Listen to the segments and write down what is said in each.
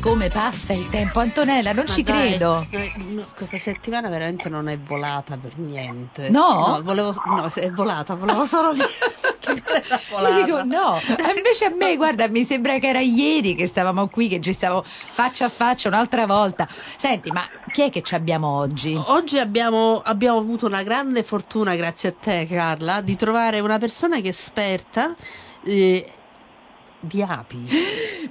Come passa il tempo, Antonella? Non Ma ci dai, credo. eh, no, questa settimana veramente non è volata per niente. No? volevo, no, è volata, volevo solo dire dico no, invece a me, guarda, mi sembra che era ieri che stavamo qui, che ci stavamo faccia a faccia un'altra volta. Senti, ma chi è che ci abbiamo oggi? Oggi abbiamo, abbiamo avuto una grande fortuna, grazie a te Carla, di trovare una persona che è esperta eh, di api.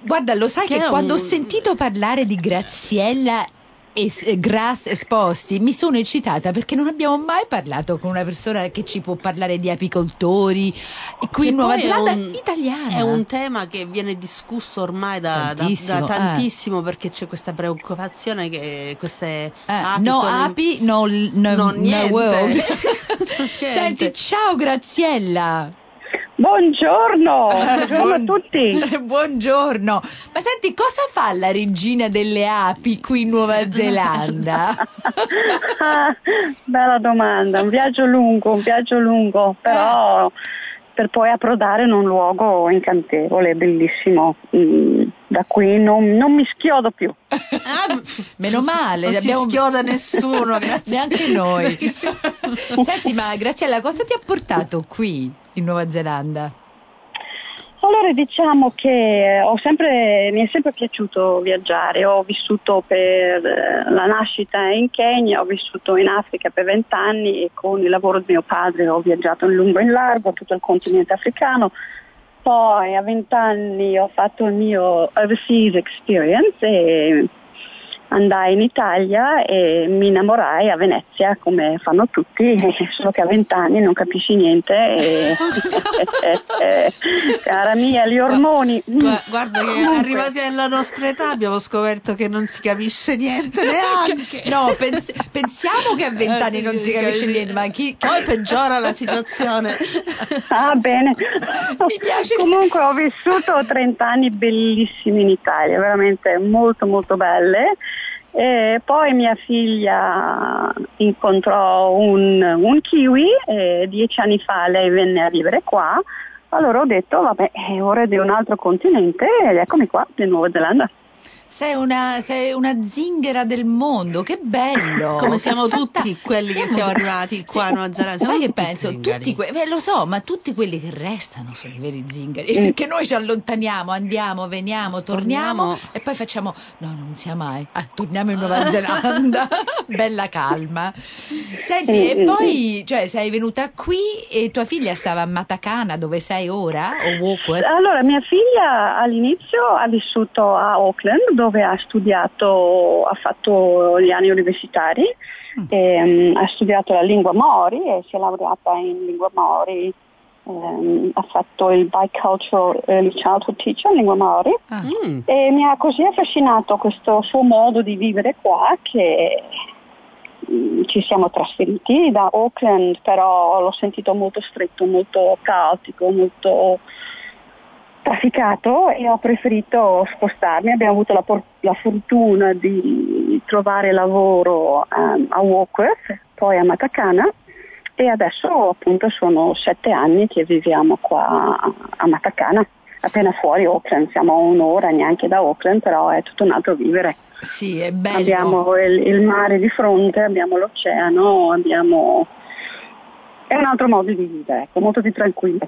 Guarda, lo sai Che che, quando un- ho sentito parlare di Graziella Es- eh, Grass Esposti mi sono eccitata perché non abbiamo mai parlato con una persona che ci può parlare di apicoltori e qui Che in Nuova Zelanda un- italiana. È un tema che viene discusso ormai da da- Tantissimo, da eh. tantissimo perché c'è questa preoccupazione che queste Eh, api no sono in- api, no, no, No, no world. Senti, ciao Graziella. Buongiorno, buongiorno a tutti. Buongiorno. Ma senti, cosa fa la regina delle api qui in Nuova Zelanda? Ah, bella domanda, un viaggio lungo, un viaggio lungo, però per poi approdare in un luogo incantevole, bellissimo, mm, da cui non, non mi schiodo più. Ah, Meno male, non abbiamo- si schioda nessuno. Neanche noi. Senti, ma Graziella, cosa ti ha portato qui in Nuova Zelanda? Allora diciamo che ho sempre, mi è sempre piaciuto viaggiare, ho vissuto per eh, la nascita in Kenya, ho vissuto in Africa per vent'anni e con il lavoro di mio padre ho viaggiato in lungo e in largo tutto il continente africano, poi a vent'anni ho fatto il mio overseas experience e andai in Italia e mi innamorai a Venezia come fanno tutti, solo che a vent'anni non capisci niente e cara mia gli ormoni. Gua- Guarda che Comunque. arrivati alla nostra età abbiamo scoperto che non si capisce niente neanche. No, pens- pensiamo che a vent'anni Eh, non si capisce niente, ma chi... Poi peggiora la situazione. Ah, bene. Mi piace. Comunque ho vissuto 30 anni bellissimi in Italia, veramente molto molto belle. E poi mia figlia incontrò un, un kiwi e dieci anni fa lei venne a vivere qua. Allora ho detto, vabbè, è ora di un altro continente ed eccomi qua, in Nuova Zelanda. Sei una, sei una zingara del mondo, che bello! Come siamo Fatta- tutti quelli che siamo arrivati qua a Nuova Zelanda. Sai Siamo che penso? zingari. Tutti que- beh, lo so, ma tutti quelli che restano sono i veri zingari. Mm. Perché noi ci allontaniamo, andiamo, veniamo, torniamo, Torniamo. e poi facciamo. No, non sia mai. Ah, torniamo in Nuova Zelanda. Bella calma. Senti, e Mm, mm, poi, cioè, sei venuta qui e tua figlia stava a Matacana, dove sei ora? O? Allora, mia figlia all'inizio ha vissuto a Auckland dove ha studiato, ha fatto gli anni universitari, ehm, ha studiato la lingua Maori e si è laureata in lingua Maori, ehm, ha fatto il Bicultural Early Childhood Teacher in lingua Maori Ah. Mm. e mi ha così affascinato questo suo modo di vivere qua che mm, ci siamo trasferiti da Auckland, però l'ho sentito molto stretto, molto caotico, molto trafficato e ho preferito spostarmi. Abbiamo avuto la, por- la fortuna di trovare lavoro ehm, a Warkworth, poi a Matacana e adesso appunto sono sette anni che viviamo qua a- a Matacana, appena fuori Auckland, siamo a un'ora neanche da Auckland, però è tutto un altro vivere. Sì, è bello. Abbiamo il, il mare di fronte, abbiamo l'oceano, abbiamo... è un altro modo di vivere, ecco, molto più tranquillo.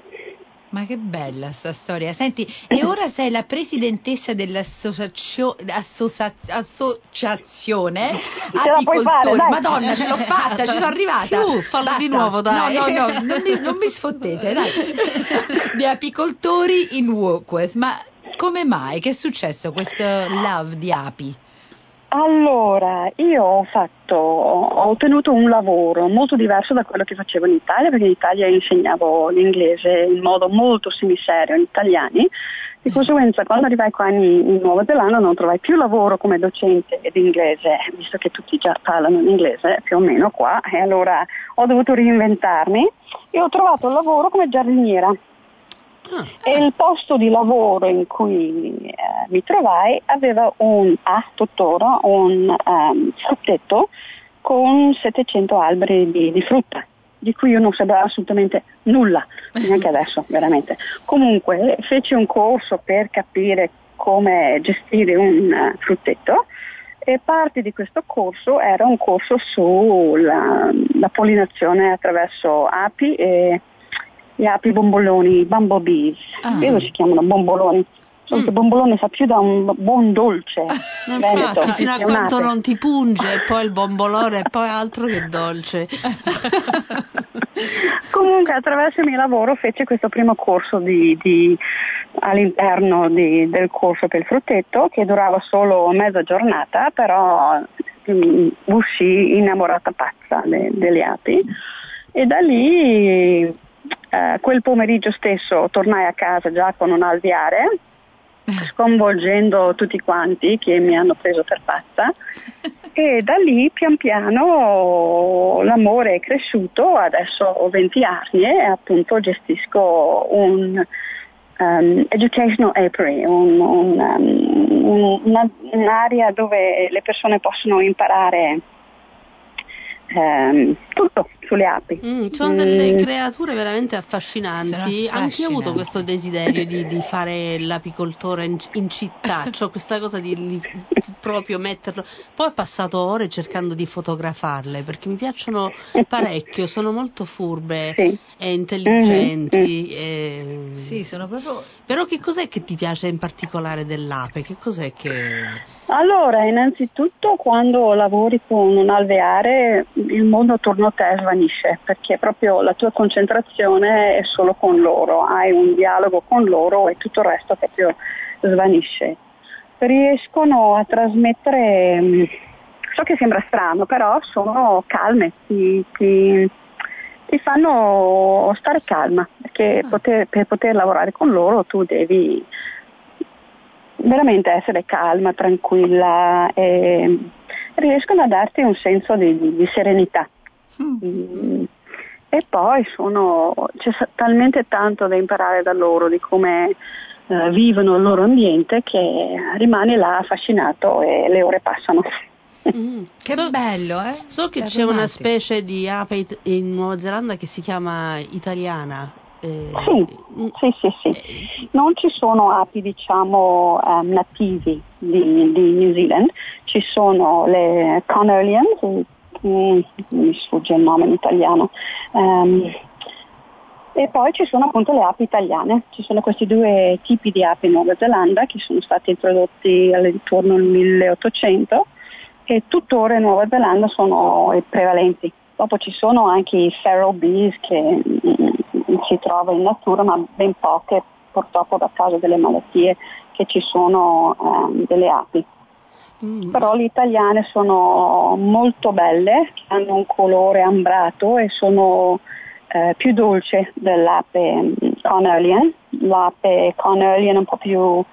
Ma che bella sta storia. Senti, e ora sei la presidentessa dell'associazione fare, apicoltori. dai. Madonna, ce l'ho fatta, ci sono arrivata. Su, fallo di nuovo, dai. No, no, no, non mi, non mi sfottete, dai. Di apicoltori in Walkworth. Ma come mai? Che è successo questo love di api? Allora, io ho fatto, ho ottenuto un lavoro molto diverso da quello che facevo in Italia, perché in Italia insegnavo l'inglese in modo molto semiserio agli italiani, di conseguenza quando arrivai qua in, in Nuova Zelanda non trovai più lavoro come docente di inglese, visto che tutti già parlano in inglese più o meno qua, e allora ho dovuto reinventarmi e ho trovato un lavoro come giardiniera. Ah. E il posto di lavoro in cui eh, mi trovai aveva un, ha tuttora un um, frutteto con 700 alberi di, di frutta di cui io non sapevo assolutamente nulla, neanche adesso veramente. Comunque feci un corso per capire come gestire un uh, frutteto e parte di questo corso era un corso sulla la pollinazione attraverso api e gli api bomboloni, bumblebees, ah. credo si chiamano bomboloni. Solo mm. bombolone fa più da un buon dolce. Veneto, Infatti, fino a quando non ti punge, e poi il bombolone e poi altro che dolce. Comunque attraverso il mio lavoro fece questo primo corso di, di, all'interno di, del corso per il frutteto che durava solo mezza giornata, però um, uscì innamorata pazza de, delle api e da lì eh, quel pomeriggio stesso tornai a casa già con un alviare sconvolgendo tutti quanti che mi hanno preso per pazza. E da lì pian piano l'amore è cresciuto, adesso ho 20 anni e appunto gestisco un um, educational apiary, un, un, um, una, un'area dove le persone possono imparare ehm, tutto sulle api. Mm, sono delle mm. creature veramente affascinanti. Anche io ho avuto questo desiderio di, di fare l'apicoltore in, in città, cioè questa cosa di, di, proprio metterlo. Poi ho passato ore cercando di fotografarle perché mi piacciono parecchio, sono molto furbe sì. e intelligenti. Mm-hmm. E... Sì, sono proprio. Però che cos'è che ti piace in particolare dell'ape? Che cos'è che. Allora, innanzitutto quando lavori con un alveare il mondo attorno a te svanisce perché proprio la tua concentrazione è solo con loro, hai un dialogo con loro e tutto il resto proprio svanisce. Riescono a trasmettere, mm, so che sembra strano, però sono calme, ti, ti, ti fanno stare calma perché ah. poter, per poter lavorare con loro tu devi veramente essere calma, tranquilla e riescono a darti un senso di, di, di serenità. Mm. E poi sono, c'è talmente tanto da imparare da loro, di come eh, vivono il loro ambiente, che rimani là affascinato e le ore passano. Mm, che so, bello, eh? So che c'è una specie di ape in Nuova Zelanda che si chiama italiana, eh, sì, sì, sì, sì, eh, Non ci sono api diciamo um, nativi di, di, New Zealand, ci sono le Connellians, mm, mi sfugge il nome in italiano, um, e poi ci sono appunto le api italiane, ci sono questi due tipi di api in Nuova Zelanda che sono stati introdotti all'intorno del 1800 e tuttora in Nuova Zelanda sono prevalenti. Dopo ci sono anche i feral bees che mm, si trova in natura, ma ben poche purtroppo da causa delle malattie che ci sono eh, delle api. Mm. Però le italiane sono molto belle, hanno un colore ambrato e sono eh, più dolci dell'ape mm, Connellian. L'ape Connellian un po' più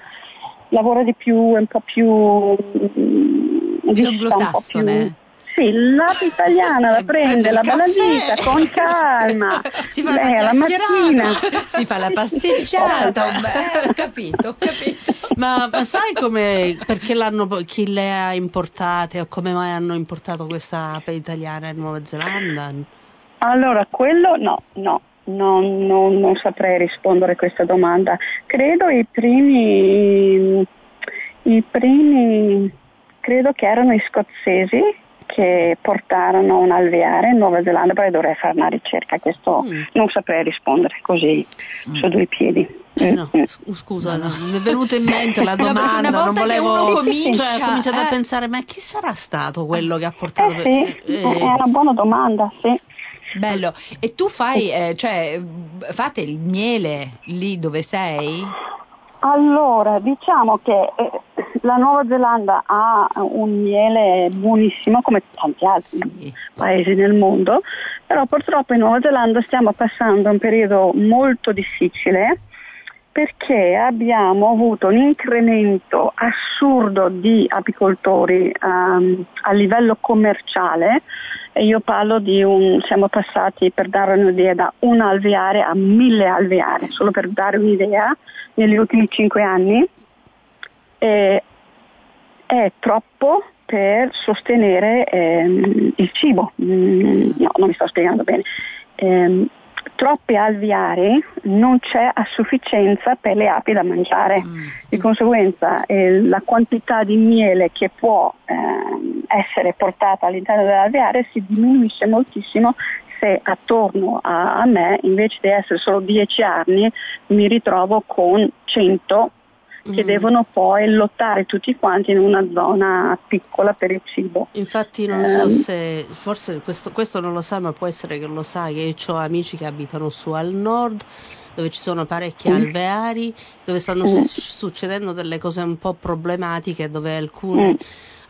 lavora di più, è un po' più, mm, più anglosassone sì, l'ape italiana la prende, la baladita con calma, si fa Lei la mattina si fa la passeggiata, beh, ho capito, ho capito. Ma, ma sai come, perché l'hanno, chi le ha importate o come mai hanno importato questa ape italiana in Nuova Zelanda? Allora, quello no, no, non, non, non, saprei rispondere a questa domanda. Credo i primi, i primi, credo che erano i scozzesi che portarono un alveare in Nuova Zelanda, poi dovrei fare una ricerca, questo mm. non saprei rispondere così mm. su due piedi. Eh no, mm. scusa, no. mi è venuta in mente la domanda, non volevo comincia, cioè, ho cominciato eh. a pensare ma chi sarà stato quello che ha portato eh sì, eh. è una buona domanda, sì. Bello, e tu fai, eh, cioè, fate il miele lì dove sei? Allora, diciamo che eh, la Nuova Zelanda ha un miele buonissimo come tanti altri sì. paesi nel mondo, però purtroppo in Nuova Zelanda stiamo passando un periodo molto difficile perché abbiamo avuto un incremento assurdo di apicoltori um, a livello commerciale e io parlo di un, siamo passati per dare un'idea da un alveare a mille alveari, solo per dare un'idea, negli ultimi cinque anni. E è troppo per sostenere ehm, il cibo. Mm, no, non mi sto spiegando bene. Eh, troppi alveari non c'è a sufficienza per le api da mangiare. Mm. Di conseguenza eh, la quantità di miele che può eh, essere portata all'interno dell'alveare si diminuisce moltissimo se attorno a, a me invece di essere solo 10 arni mi ritrovo con 100 che mm. devono poi lottare tutti quanti in una zona piccola per il cibo. Infatti non so um, se, forse questo, questo, non lo sa, ma può essere che lo sai, che ho amici che abitano su al nord dove ci sono parecchi mm. alveari, dove stanno mm. su- succedendo delle cose un po' problematiche, dove alcune...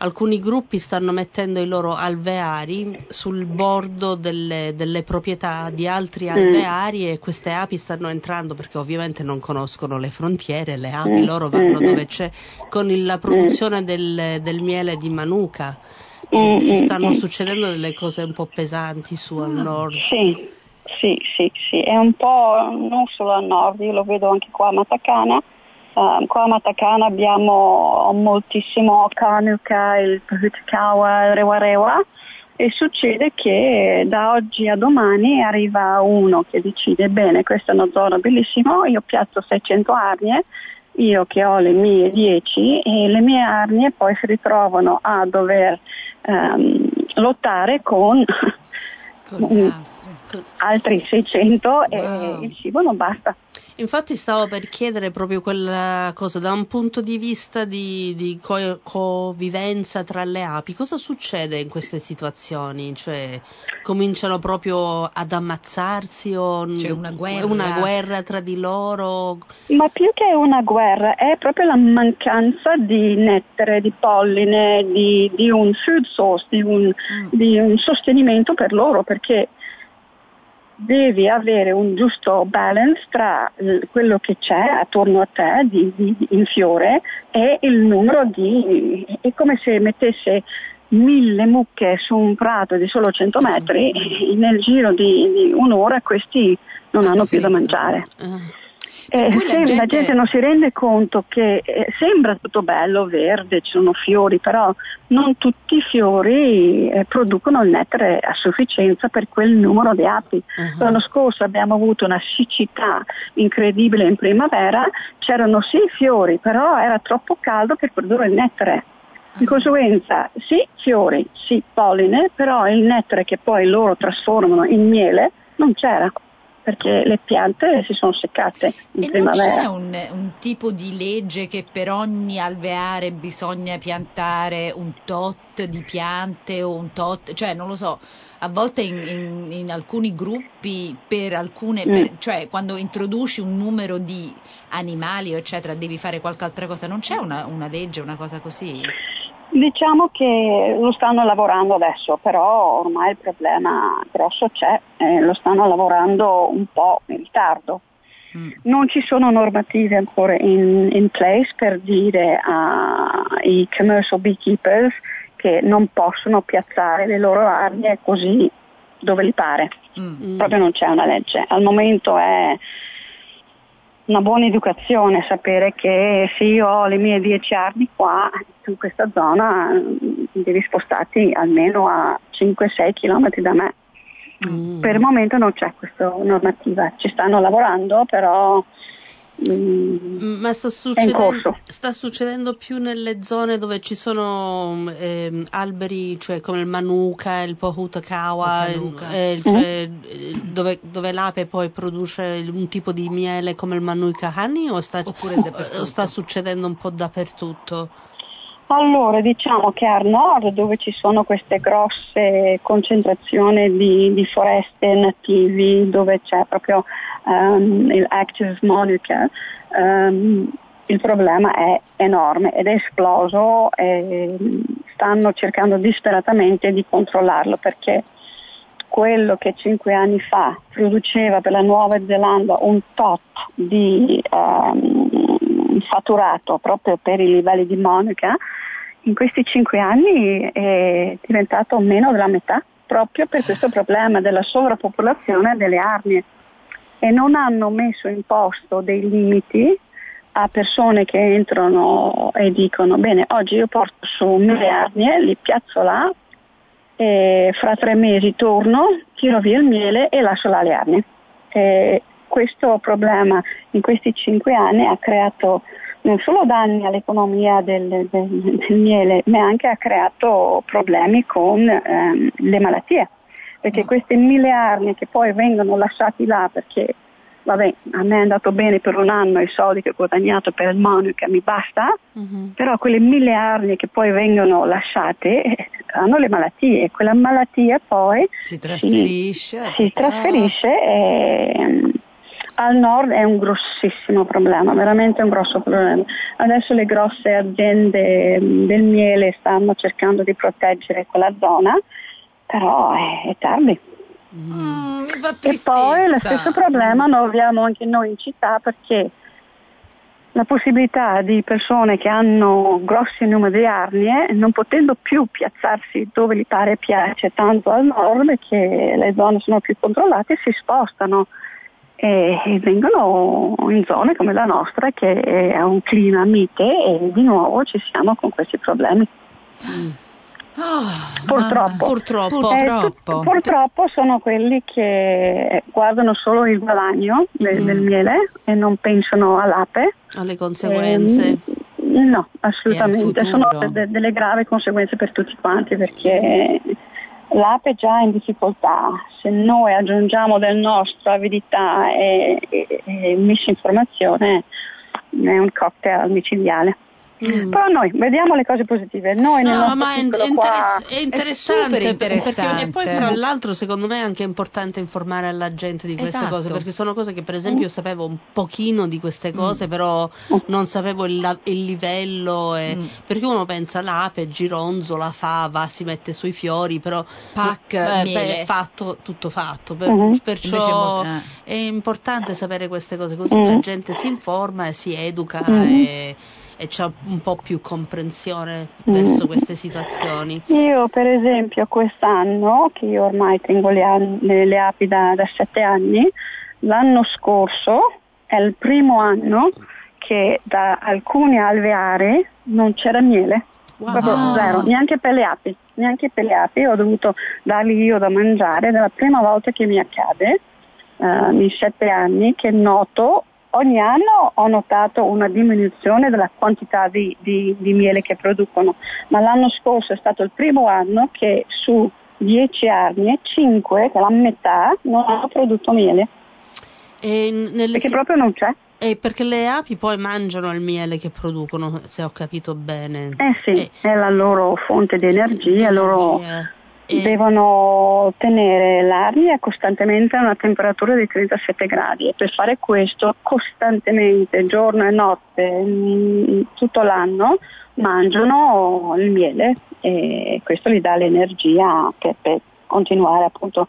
Mm alcuni gruppi stanno mettendo i loro alveari sul bordo delle, delle proprietà di altri mm. alveari mm. e queste api stanno entrando perché ovviamente non conoscono le frontiere, le api mm. loro vanno mm. dove c'è con il, la produzione del, del, miele di Manuka e stanno succedendo delle cose un po' pesanti su al nord. Sì. Sì, sì, sì, è un po' non solo al nord, io lo vedo anche qua a Matacana, Um, qua a Matacana abbiamo moltissimo Kanuka, il Pahutakawa, il Rewa Rewa e succede che da oggi a domani arriva uno che decide bene questa è una zona bellissima, io piazzo 600 arnie, io che ho le mie 10 e le mie arnie poi si ritrovano a dover um, lottare con, con altri 600 wow. e il cibo non basta. Infatti stavo per chiedere proprio quella cosa da un punto di vista di, di co- convivenza tra le api, cosa succede in queste situazioni? Cioè, cominciano proprio ad ammazzarsi o C'è una guerra. una guerra tra di loro? Ma più che una guerra è proprio la mancanza di nettare, di polline, di, di un food source, di un, mm. di un sostenimento per loro perché devi avere un giusto balance tra quello che c'è attorno a te di, di, in fiore e il numero di... è come se mettesse mille mucche su un prato di solo 100 metri e nel giro di, di un'ora questi non hanno più da mangiare. Eh, la, gente... la, gente... non si rende conto che eh, sembra tutto bello, verde, ci sono fiori, però non tutti i fiori eh, producono il nettare a sufficienza per quel numero di api. Uh-huh. L'anno scorso abbiamo avuto una siccità incredibile in primavera, c'erano sì fiori, però era troppo caldo per produrre il nettare. Di conseguenza sì fiori, sì polline, però il nettare che poi loro trasformano in miele non c'era perché le piante si sono seccate in e primavera. Non c'è un, un, tipo di legge che per ogni alveare bisogna piantare un tot di piante o un tot, cioè non lo so, a volte in, in, in alcuni gruppi per alcune, mm. per, cioè quando introduci un numero di animali eccetera devi fare qualche altra cosa, non c'è una, una legge, una cosa così? Diciamo che lo stanno lavorando adesso, però ormai il problema grosso c'è, eh, lo stanno lavorando un po' in ritardo. Mm. Non ci sono normative ancora in, in place per dire ai commercial beekeepers che non possono piazzare le loro arnie così dove li pare. Mm. Proprio non c'è una legge. Al momento è una buona educazione, sapere che se io ho le mie 10 armi qua, in questa zona mm, devi spostarti almeno a 5-6 km da me. Mm. Per il momento non c'è questa normativa, ci stanno lavorando, però Ma sta succedendo, sta succedendo, più nelle zone dove ci sono eh, alberi, cioè come il Manuka, il Pohutakawa, eh, cioè, mm. dove, dove, l'ape poi produce un tipo di miele come il Manuka Honey o sta, o sta succedendo un po' dappertutto? Allora, diciamo che al nord, dove ci sono queste grosse concentrazioni di, di foreste nativi, dove c'è proprio um, il Active Monica, um, il problema è enorme ed è esploso e stanno cercando disperatamente di controllarlo perché quello che cinque anni fa produceva per la Nuova Zelanda un tot di um, fatturato proprio per i livelli di Monica, in questi cinque anni è diventato meno della metà proprio per questo problema della sovrappopolazione delle arnie e non hanno messo in posto dei limiti a persone che entrano e dicono bene oggi io porto su mille arnie, li piazzo là e fra tre mesi torno, tiro via il miele e lascio là le arnie. E questo problema in questi cinque anni ha creato non solo danni all'economia del, del, del miele, ma anche ha creato problemi con ehm, le malattie, perché queste mille arnie che poi vengono lasciate là perché vabbè, a me è andato bene per un anno i soldi che ho guadagnato per il Monica mi basta, uh-huh. però quelle mille arnie che poi vengono lasciate eh, hanno le malattie. E quella malattia poi si trasferisce, si, si trasferisce e um, al nord è un grossissimo problema, veramente un grosso problema. Adesso le grosse aziende mm, del miele stanno cercando di proteggere quella zona, però è, è tardi. Mm, e poi lo stesso problema lo abbiamo anche noi in città perché la possibilità di persone che hanno grossi numeri di arnie, non potendo più piazzarsi dove gli pare piace, tanto al nord perché le zone sono più controllate, si spostano e, e vengono in zone come la nostra che ha un clima mite e di nuovo ci siamo con questi problemi. Oh, purtroppo. Purtroppo. Eh, purtroppo. purtroppo. sono quelli che guardano solo il guadagno del, mm. del miele e non pensano all'ape. Alle conseguenze. Eh, no, assolutamente. Sono de- delle gravi conseguenze per tutti quanti perché l'ape è già in difficoltà. Se noi aggiungiamo del nostro avidità e, e, e misinformazione è un cocktail micidiale. Mm. Però noi vediamo le cose positive. Noi no, ma è, interess- qua... è, interessante, è interessante. Perché, e poi tra l'altro secondo me è anche importante informare alla gente di queste esatto. cose, perché sono cose che per esempio mm. sapevo un pochino di queste cose, mm. però mm. non sapevo il, il livello, e, mm. perché uno pensa l'ape, gironzola, fava, si mette sui fiori, però Pac, beh, beh, fatto, tutto fatto. Per, mm-hmm. Perciò è, è importante sapere queste cose, così la mm. gente si informa e si educa mm-hmm. e e c'è un po' più comprensione verso mm. queste situazioni. Io per esempio quest'anno, che io ormai tengo le, le, le api da, da sette anni, l'anno scorso è il primo anno che da alcuni alveari non c'era miele. Wow. Proprio zero, neanche per le api, neanche per le api, ho dovuto dargli io da mangiare, è la prima volta che mi accade uh, in sette anni che noto Ogni anno ho notato una diminuzione della quantità di, di, di miele che producono, ma l'anno scorso è stato il primo anno che su 10 arnie, 5, che è la metà, non hanno prodotto miele. perché si... proprio non c'è. E perché le api poi mangiano il miele che producono, se ho capito bene. Eh sì, e... è la loro fonte di energia, di energia. loro devono tenere l'aria costantemente a una temperatura di 37 gradi e per fare questo costantemente, giorno e notte, mm, tutto l'anno, mangiano il miele e questo gli dà l'energia per, per continuare appunto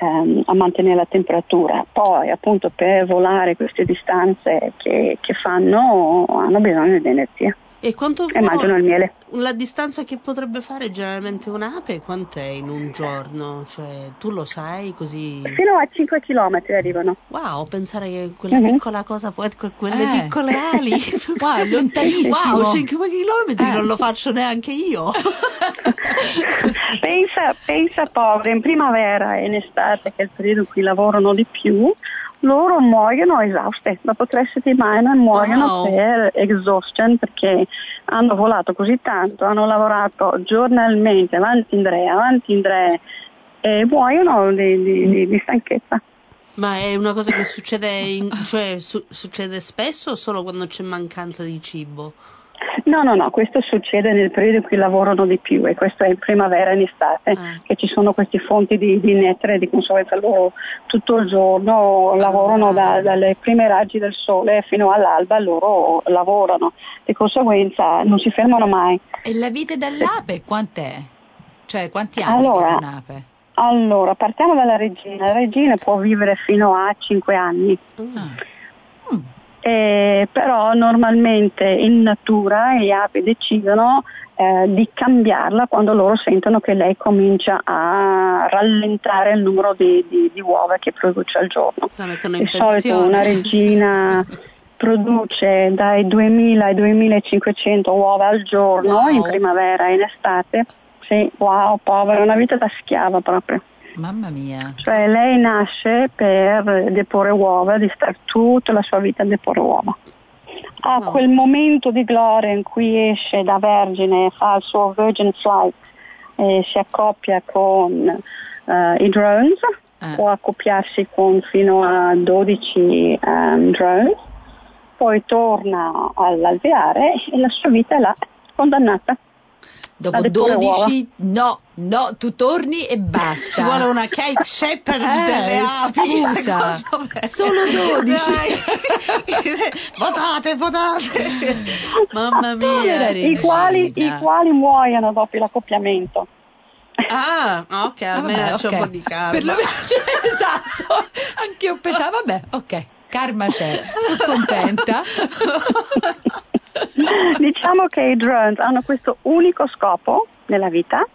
ehm, a mantenere la temperatura. Poi appunto per volare queste distanze che, che fanno hanno bisogno di energia. E quanto e mangiano il miele. La distanza che potrebbe fare generalmente un'ape quant'è in un giorno? Cioè, tu lo sai così? Fino a 5 km arrivano. Wow, pensare che quella mm-hmm. piccola cosa può con quelle eh. piccole ali. wow, lontanissimo. Wow, 5 km eh. non lo faccio neanche io. pensa, pensa povero, in primavera e in estate che è il periodo in cui lavorano di più, loro muoiono esauste, dopo tre settimane muoiono wow. per exhaustion perché hanno volato così tanto, hanno lavorato giornalmente, avanti in re, avanti in re e muoiono di, di, di, di stanchezza. Ma è una cosa che succede, in, cioè, su, succede spesso o solo quando c'è mancanza di cibo? No, no, no, questo succede nel periodo in cui lavorano di più e questo è in primavera e in estate, ah. che ci sono queste fonti di, di nettare di conseguenza loro tutto il giorno lavorano da, dalle prime raggi del sole fino all'alba, loro lavorano, di conseguenza non si fermano mai. E la vita dell'ape quant'è? Cioè quanti anni allora, un'ape? Allora, partiamo dalla regina. La regina può vivere fino a 5 anni. Ah. Mm. Eh, però normalmente in natura gli api decidono eh, di cambiarla quando loro sentono che lei comincia a rallentare il numero di, di, di uova che produce al giorno. Di solito una regina produce dai 2000 ai 2500 uova al giorno wow. in primavera e in estate. Sì, wow, povera, una vita da schiava proprio. Mamma mia. Cioè lei nasce per deporre uova, di stare tutta la sua vita a deporre uova. A no. quel momento di gloria in cui esce da vergine, fa il suo virgin flight e si accoppia con uh, i drones, eh. può accoppiarsi con fino a 12 um, ehm, drones, poi torna all'alveare e la sua vita è là, condannata. Dopo 12, no, no, tu torni e basta. Ci vuole una Kate Shepard eh, delle api. Scusa, solo 12. votate, votate. Mamma mia. I quali, I quali muoiono dopo l'accoppiamento. Ah, ok, almeno ah, c'è okay. un po' di karma. esatto, anche io pensavo, vabbè, ok, karma c'è, sono contenta. diciamo che i drones hanno questo unico scopo nella vita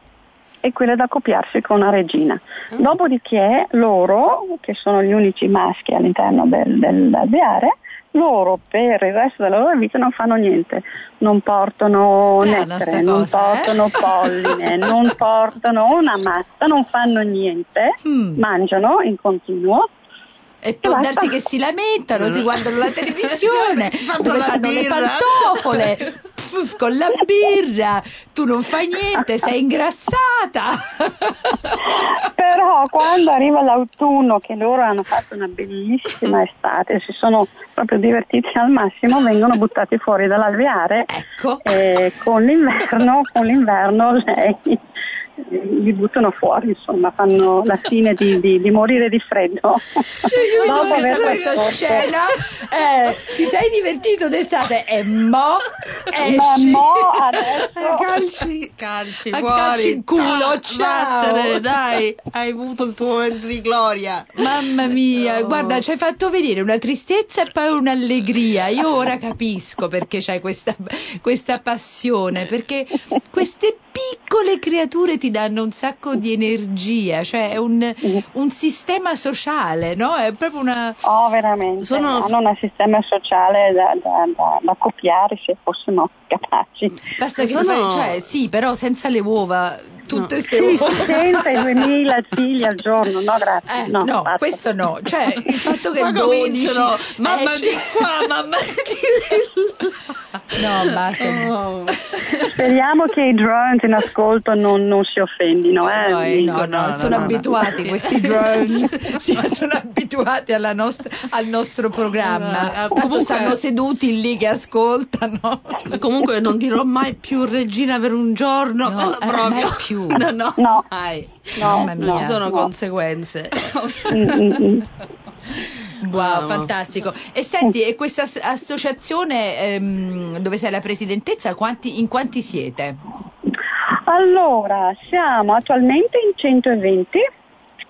e quello di accoppiarsi con una regina. Mm. Dopodiché loro, che sono gli unici maschi all'interno del, del alveare, loro per il resto della loro vita non fanno niente, non portano Strana nettare, non cosa, portano eh? polline, non portano una mazza, non fanno niente, mm. mangiano in continuo e può darsi che si lamentano, si guardano la televisione, dove fanno le pantofole, con la birra, tu non fai niente, sei ingrassata. Però quando arriva l'autunno, che loro hanno fatto una bellissima estate, si sono proprio divertiti al massimo, vengono buttati fuori dall'alveare ecco. e con l'inverno, con l'inverno lei li buttano fuori, insomma, fanno la fine di, di, di morire di freddo. Cioè, io Dopo aver questa scena, eh, ti sei divertito d'estate e mo esci. Ma mo adesso... calci, calci, a fuori. calci il culo, ah, ciao. Vattene, dai, hai avuto il tuo momento di gloria. Mamma mia, oh. guarda, ci hai fatto vedere una tristezza e poi un'allegria. Io ora capisco perché c'hai questa, questa passione, perché queste piccole creature ti danno un sacco di energia, cioè è un, un sistema sociale, no? È proprio una... Oh, veramente, Sono... hanno un sistema sociale da, da, da, da copiare se fossimo capaci. Basta che Sono... fai, cioè sì, però senza le uova tutte queste no. uova. Senza i 2000 figli al giorno, no grazie. Eh, no, no questo no, cioè il fatto che Ma 12 mamma esce... di qua, mamma di là. No, basta. Oh. Speriamo che i drones in ascolto non, non si offendino. Eh? No, eh, no, no, no, sono abituati questi drones, sì, sono abituati nostra, al nostro programma. Tanto Comunque... stanno seduti lì che ascoltano. Comunque non dirò mai più regina per un giorno. No, eh, proprio. mai più. No, no. no. Mai. No, non ci sono conseguenze. Wow, no. fantastico. E senti, e questa associazione ehm, dove sei la presidentessa, quanti, in quanti siete? Allora, siamo attualmente in 120,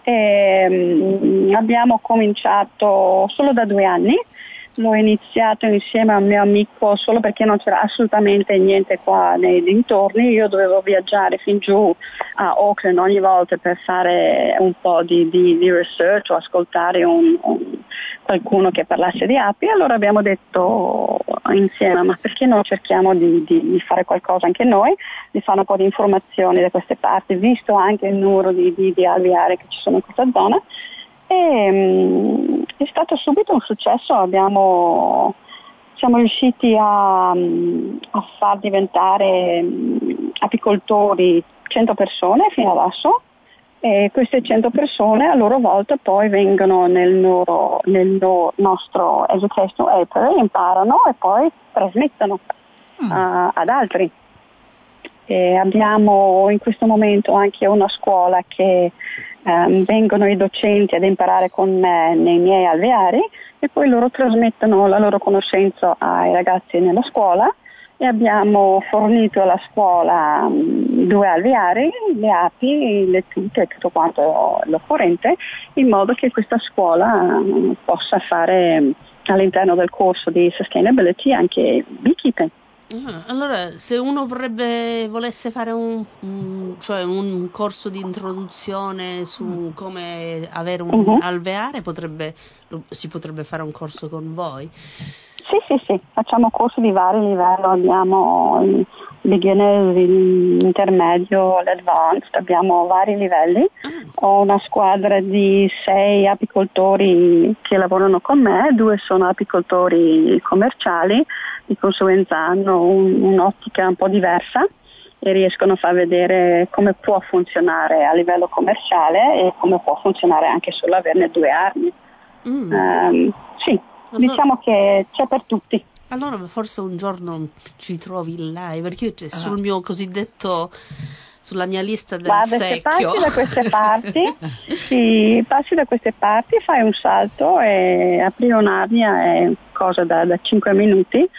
ehm, abbiamo cominciato solo da due anni l'ho iniziato insieme a un mio amico solo perché non c'era assolutamente niente qua nei dintorni, io dovevo viaggiare fin giù a Auckland ogni volta per fare un po' di, di, di research o ascoltare un, un, qualcuno che parlasse di api, allora abbiamo detto insieme ma perché non cerchiamo di, di, fare qualcosa anche noi, di fare un po' di informazioni da queste parti, visto anche il numero di, di, alveari che ci sono in questa zona e um, è stato subito un successo, abbiamo, siamo riusciti a, a far diventare um, apicoltori 100 persone fino adesso e queste 100 persone a loro volta poi vengono nel, loro, nel loro, nostro education paper, imparano e poi trasmettono mm. uh, ad altri. E abbiamo in questo momento anche una scuola che um, vengono i docenti ad imparare con me nei miei alveari e poi loro trasmettono la loro conoscenza ai ragazzi nella scuola e abbiamo fornito alla scuola mm, due alveari, le api, le tute e tutto quanto l'occorrente in modo che questa scuola mm, possa fare mm, all'interno del corso di sustainability anche beekeeping. Ah, allora, se uno vorrebbe, volesse fare un, un, cioè un corso di introduzione su mm. come avere un uh-huh. alveare, potrebbe, si potrebbe fare un corso con voi? Sì, sì, sì, facciamo corsi di vari livelli, abbiamo il beginner, l'intermedio, l'advanced, abbiamo vari livelli. Ah. Ho una squadra di sei apicoltori che lavorano con me, due sono apicoltori commerciali, di conseguenza hanno un, un'ottica un po' diversa e riescono a far vedere come può funzionare a livello commerciale e come può funzionare anche solo averne due armi. Mm. Um, sì, allora, diciamo che c'è per tutti. Allora forse un giorno ci trovi live, perché io ah. sul mio cosiddetto sulla mia lista del Guarda, secchio. se passi da queste parti, sì, passi da queste parti, fai un salto e aprire un'arnia è cosa da, da 5 minuti.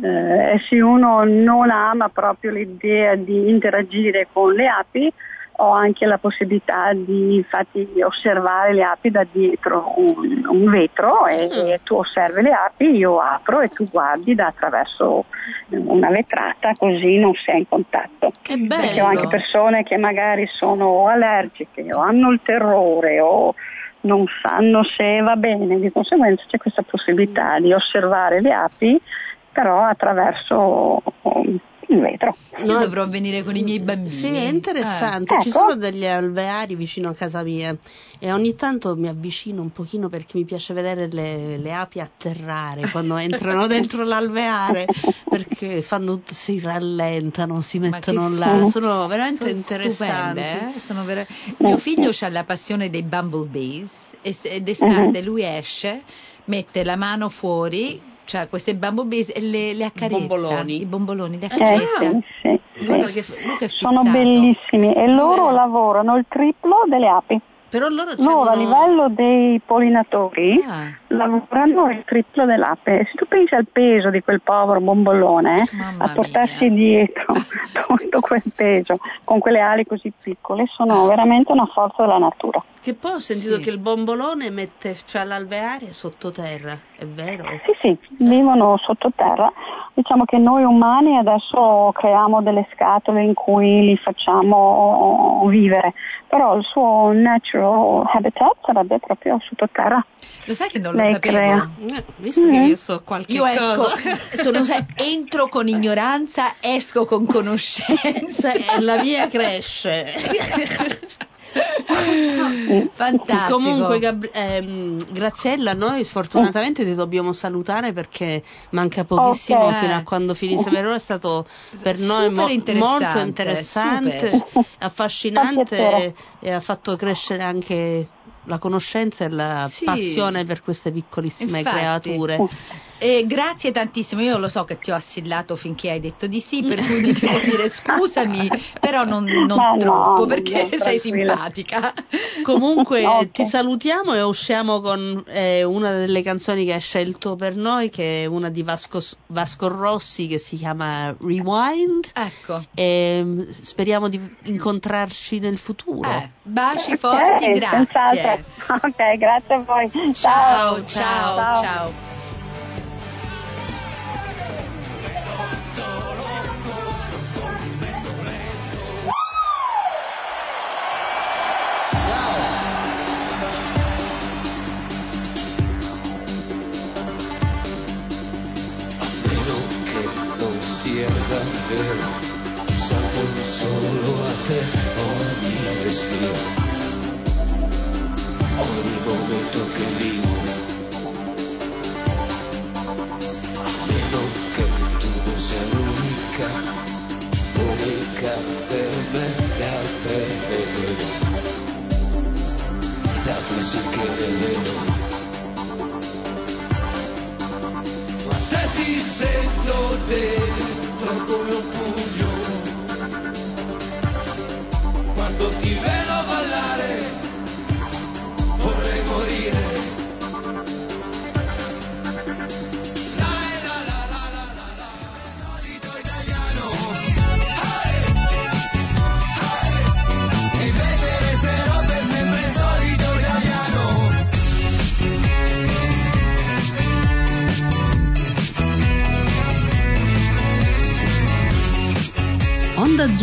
Eh, e se uno non ama proprio l'idea di interagire con le api, ho anche la possibilità di infatti osservare le api da dietro un, un vetro e, mm. e, tu osservi le api, io apro e tu guardi da attraverso una vetrata così non sei in contatto. Che bello! Perché ho anche persone che magari sono allergiche o hanno il terrore o non sanno se va bene, di conseguenza c'è questa possibilità di osservare le api però attraverso in vetro. Io no. dovrò venire con i miei bambini. Sì, è interessante. Eh. Ci ecco. sono degli alveari vicino a casa mia e ogni tanto mi avvicino un pochino perché mi piace vedere le, le api atterrare quando entrano dentro l'alveare perché fanno, si rallentano, si mettono là. Sono veramente sono interessanti. Eh? Sono ver- Mio figlio ha la passione dei bumblebees ed d'estate uh-huh. lui esce, mette la mano fuori cioè queste bumblebee e le, le accarezza. Bomboloni. I bomboloni, le accarezza. Eh, sì, sì, sì. Sono bellissimi e loro lavorano il triplo delle api. Però loro, loro a livello dei pollinatori ah. lavorano il triplo dell'ape. Se tu pensi al peso di quel povero bombolone Mamma a portarsi mia. dietro tutto quel peso con quelle ali così piccole, sono veramente una forza della natura. Che poi ho sentito sì. che il bombolone mette cioè, l'alveare sottoterra, è vero? Sì, sì, vivono sottoterra. Diciamo che noi umani adesso creiamo delle scatole in cui li facciamo vivere, però il suo natural habitat sarebbe proprio sottoterra. Lo sai che non lo Lei sapevo? Crea. Eh, visto mm-hmm. che io so qualche io cosa. Esco, sono, entro con ignoranza, esco con conoscenza. e la mia cresce. Fantastico. Comunque, Gabri- ehm, Graziella, noi sfortunatamente ti dobbiamo salutare perché manca pochissimo okay. fino a quando finisce. Per ora è stato per noi mo- interessante, molto interessante, super. affascinante e, e ha fatto crescere anche la conoscenza e la sì, passione per queste piccolissime infatti. creature. Eh, grazie tantissimo, io lo so che ti ho assillato finché hai detto di sì, per cui ti devo dire scusami, però non, non troppo no, perché sei simpatica. Comunque okay. ti salutiamo e usciamo con eh, una delle canzoni che hai scelto per noi, che è una di Vasco, Vasco Rossi che si chiama Rewind. Ecco. E mm, speriamo di incontrarci nel futuro. Eh, baci forti, okay, grazie. Ok, grazie a voi. ciao, ciao. ciao. ciao. ciao. Salvo solo a te ogni respiro ogni momento che vivo meno che tu sia l'unica unica per me le altre le vedo le altre sì che vedo